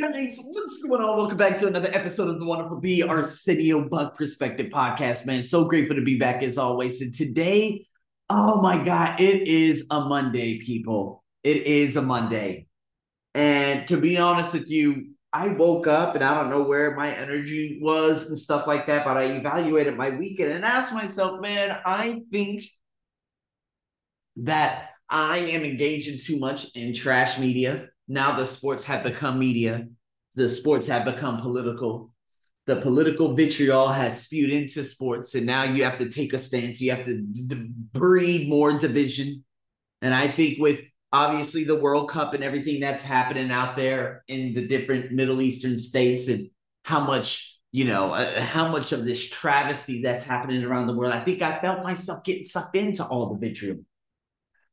Guys, what's going on? Welcome back to another episode of the wonderful The Arsenio Buck Perspective Podcast, man. So grateful to be back as always. And today, oh my God, it is a Monday, people. It is a Monday. And to be honest with you, I woke up and I don't know where my energy was and stuff like that, but I evaluated my weekend and asked myself, man, I think that I am engaging too much in trash media now the sports have become media, the sports have become political. The political vitriol has spewed into sports, and now you have to take a stance. You have to d- breed more division. And I think with obviously the World Cup and everything that's happening out there in the different Middle Eastern states, and how much you know, uh, how much of this travesty that's happening around the world, I think I felt myself getting sucked into all the vitriol.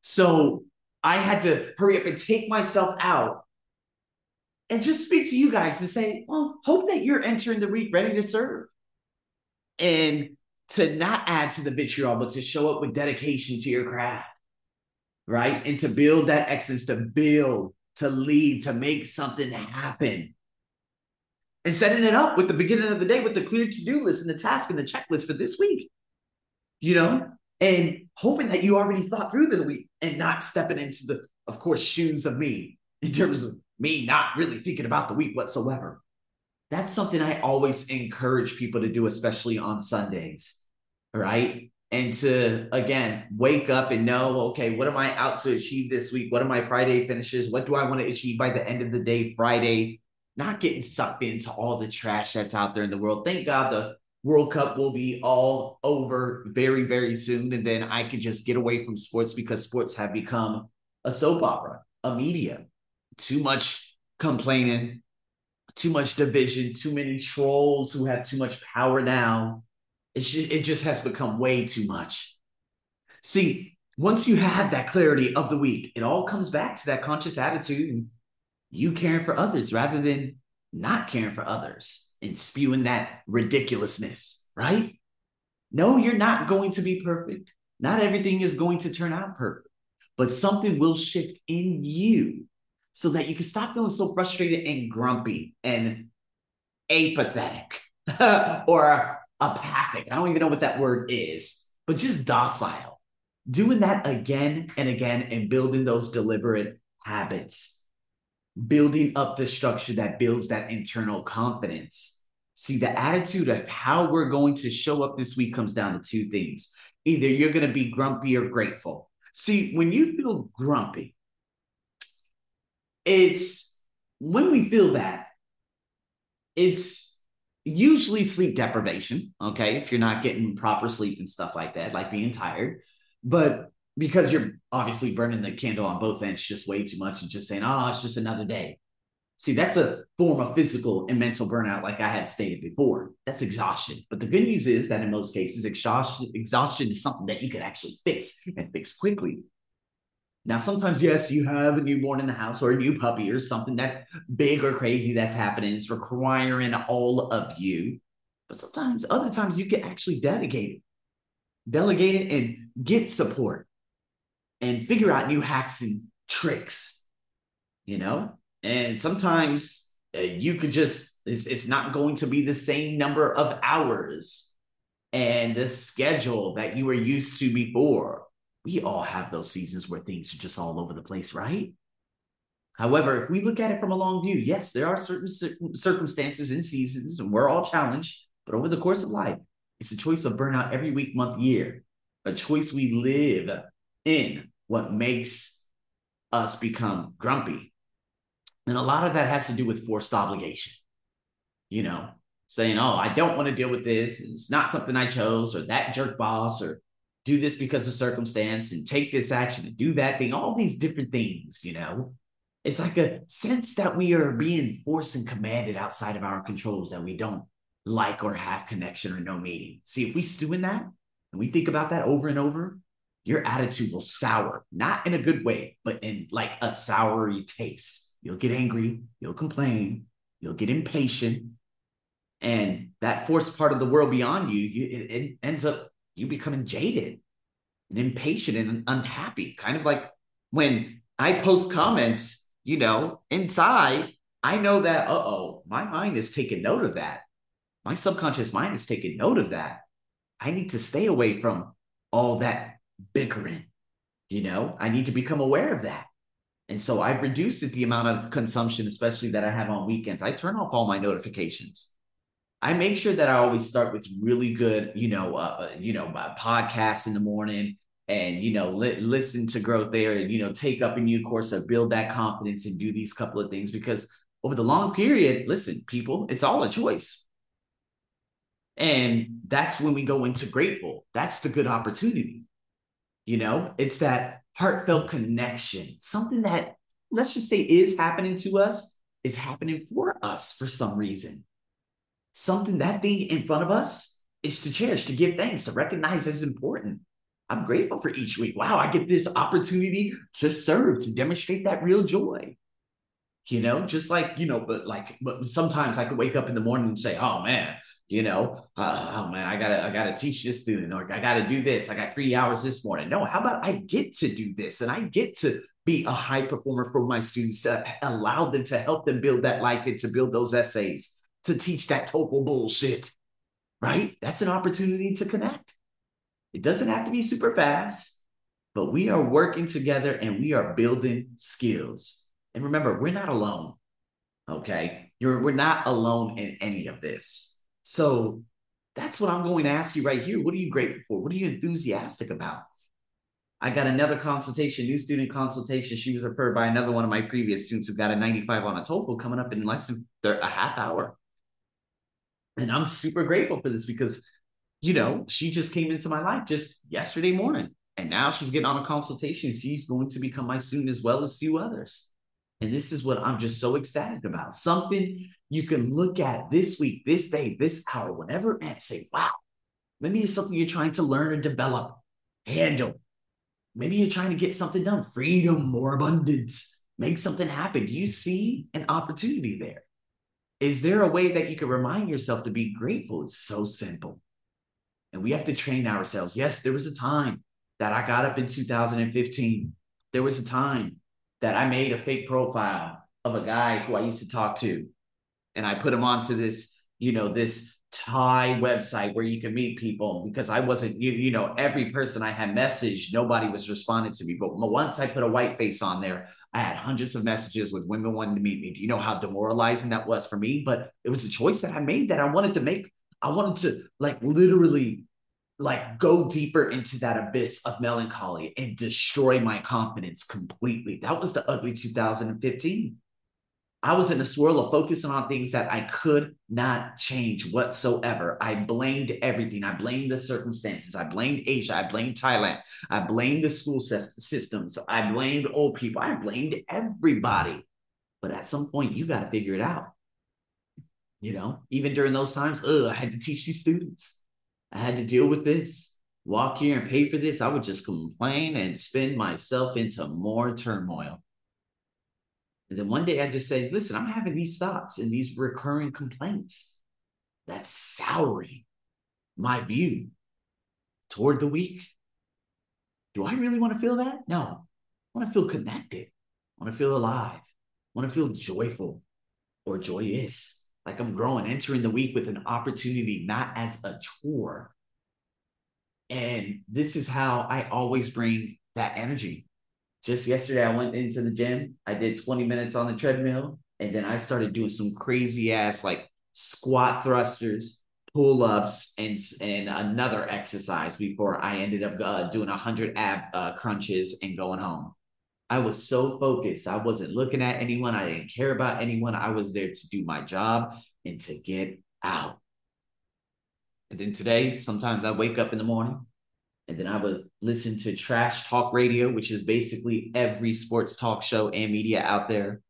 So I had to hurry up and take myself out and just speak to you guys and say, well, hope that you're entering the week ready to serve. And to not add to the vitriol, but to show up with dedication to your craft, right? And to build that excellence, to build, to lead, to make something happen. And setting it up with the beginning of the day with the clear to do list and the task and the checklist for this week. You know, and hoping that you already thought through the week and not stepping into the, of course, shoes of me in terms of me not really thinking about the week whatsoever. That's something I always encourage people to do, especially on Sundays, right? And to, again, wake up and know, okay, what am I out to achieve this week? What are my Friday finishes? What do I want to achieve by the end of the day, Friday? Not getting sucked into all the trash that's out there in the world. Thank God the World Cup will be all over very, very soon. And then I could just get away from sports because sports have become a soap opera, a media. Too much complaining, too much division, too many trolls who have too much power now. It's just, it just has become way too much. See, once you have that clarity of the week, it all comes back to that conscious attitude and you caring for others rather than not caring for others and spewing that ridiculousness, right? No, you're not going to be perfect. Not everything is going to turn out perfect, but something will shift in you so that you can stop feeling so frustrated and grumpy and apathetic or apathic. I don't even know what that word is, but just docile. Doing that again and again and building those deliberate habits building up the structure that builds that internal confidence. See, the attitude of how we're going to show up this week comes down to two things. Either you're going to be grumpy or grateful. See, when you feel grumpy, it's when we feel that, it's usually sleep deprivation. Okay. If you're not getting proper sleep and stuff like that, like being tired. But because you're obviously burning the candle on both ends just way too much and just saying, oh, it's just another day. See, that's a form of physical and mental burnout, like I had stated before. That's exhaustion. But the good news is that in most cases, exhaustion, exhaustion is something that you can actually fix and fix quickly. Now, sometimes, yes, you have a newborn in the house or a new puppy or something that big or crazy that's happening. It's requiring all of you. But sometimes, other times, you can actually delegate it, delegate it and get support and figure out new hacks and tricks, you know? And sometimes uh, you could just, it's, it's not going to be the same number of hours and the schedule that you were used to before. We all have those seasons where things are just all over the place, right? However, if we look at it from a long view, yes, there are certain circumstances and seasons, and we're all challenged. But over the course of life, it's a choice of burnout every week, month, year, a choice we live in what makes us become grumpy. And a lot of that has to do with forced obligation. You know, saying, oh, I don't want to deal with this. It's not something I chose, or that jerk boss, or do this because of circumstance and take this action and do that thing, all these different things, you know. It's like a sense that we are being forced and commanded outside of our controls that we don't like or have connection or no meaning. See, if we stew in that and we think about that over and over, your attitude will sour, not in a good way, but in like a soury taste. You'll get angry, you'll complain, you'll get impatient, and that forced part of the world beyond you, you it, it ends up you becoming jaded and impatient and unhappy. Kind of like when I post comments, you know, inside, I know that, uh oh, my mind is taking note of that. My subconscious mind is taking note of that. I need to stay away from all that bickering. You know, I need to become aware of that. And so I've reduced the amount of consumption, especially that I have on weekends. I turn off all my notifications. I make sure that I always start with really good, you know, uh, uh you know, my podcasts in the morning, and you know, li- listen to growth there, and you know, take up a new course or build that confidence and do these couple of things because over the long period, listen, people, it's all a choice. And that's when we go into grateful. That's the good opportunity. You know, it's that heartfelt connection, something that, let's just say, is happening to us, is happening for us for some reason. Something that thing in front of us is to cherish, to give thanks, to recognize as important. I'm grateful for each week. Wow, I get this opportunity to serve, to demonstrate that real joy you know, just like, you know, but like, but sometimes I could wake up in the morning and say, oh man, you know, uh, oh man, I gotta, I gotta teach this student or I gotta do this. I got three hours this morning. No, how about I get to do this and I get to be a high performer for my students, uh, allow them to help them build that life and to build those essays, to teach that TOEFL bullshit, right? That's an opportunity to connect. It doesn't have to be super fast, but we are working together and we are building skills. And remember, we're not alone. Okay. You're we're not alone in any of this. So that's what I'm going to ask you right here. What are you grateful for? What are you enthusiastic about? I got another consultation, new student consultation. She was referred by another one of my previous students who got a 95 on a TOEFL coming up in less than a half hour. And I'm super grateful for this because, you know, she just came into my life just yesterday morning. And now she's getting on a consultation. She's going to become my student as well as few others. And this is what I'm just so ecstatic about. Something you can look at this week, this day, this hour, whenever, and say, wow, maybe it's something you're trying to learn and develop, handle. Maybe you're trying to get something done, freedom, more abundance, make something happen. Do you see an opportunity there? Is there a way that you can remind yourself to be grateful? It's so simple. And we have to train ourselves. Yes, there was a time that I got up in 2015. There was a time that I made a fake profile of a guy who I used to talk to. And I put him onto this, you know, this Thai website where you can meet people because I wasn't, you, you know, every person I had messaged, nobody was responding to me. But once I put a white face on there, I had hundreds of messages with women wanting to meet me. Do you know how demoralizing that was for me? But it was a choice that I made that I wanted to make. I wanted to like literally like go deeper into that abyss of melancholy and destroy my confidence completely. That was the ugly 2015. I was in a swirl of focusing on things that I could not change whatsoever. I blamed everything. I blamed the circumstances. I blamed Asia. I blamed Thailand. I blamed the school systems. I blamed old people. I blamed everybody. But at some point, you got to figure it out. You know, even during those times, ugh, I had to teach these students. I had to deal with this, walk here and pay for this. I would just complain and spin myself into more turmoil. And then one day I just said, listen, I'm having these thoughts and these recurring complaints that's souring my view toward the week. Do I really want to feel that? No. I want to feel connected. I want to feel alive. I want to feel joyful or joyous like I'm growing, entering the week with an opportunity, not as a chore. And this is how I always bring that energy. Just yesterday, I went into the gym. I did 20 minutes on the treadmill, and then I started doing some crazy ass like squat thrusters, pull ups, and and another exercise before I ended up uh, doing 100 ab uh, crunches and going home. I was so focused. I wasn't looking at anyone. I didn't care about anyone. I was there to do my job and to get out. And then today, sometimes I wake up in the morning and then I would listen to trash talk radio, which is basically every sports talk show and media out there.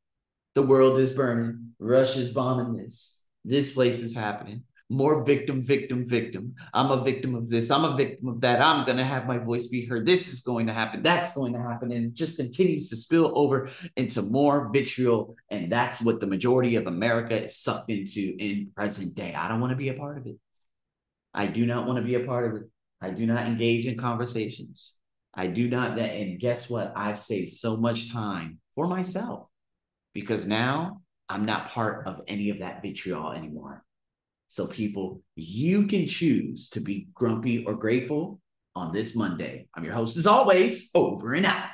The world is burning. Russia's bombing this. This place is happening more victim, victim, victim. I'm a victim of this. I'm a victim of that. I'm going to have my voice be heard. This is going to happen. That's going to happen. And it just continues to spill over into more vitriol. And that's what the majority of America is sucked into in present day. I don't want to be a part of it. I do not want to be a part of it. I do not engage in conversations. I do not that. And guess what? I've saved so much time for myself because now I'm not part of any of that vitriol anymore. So, people, you can choose to be grumpy or grateful on this Monday. I'm your host, as always, over and out.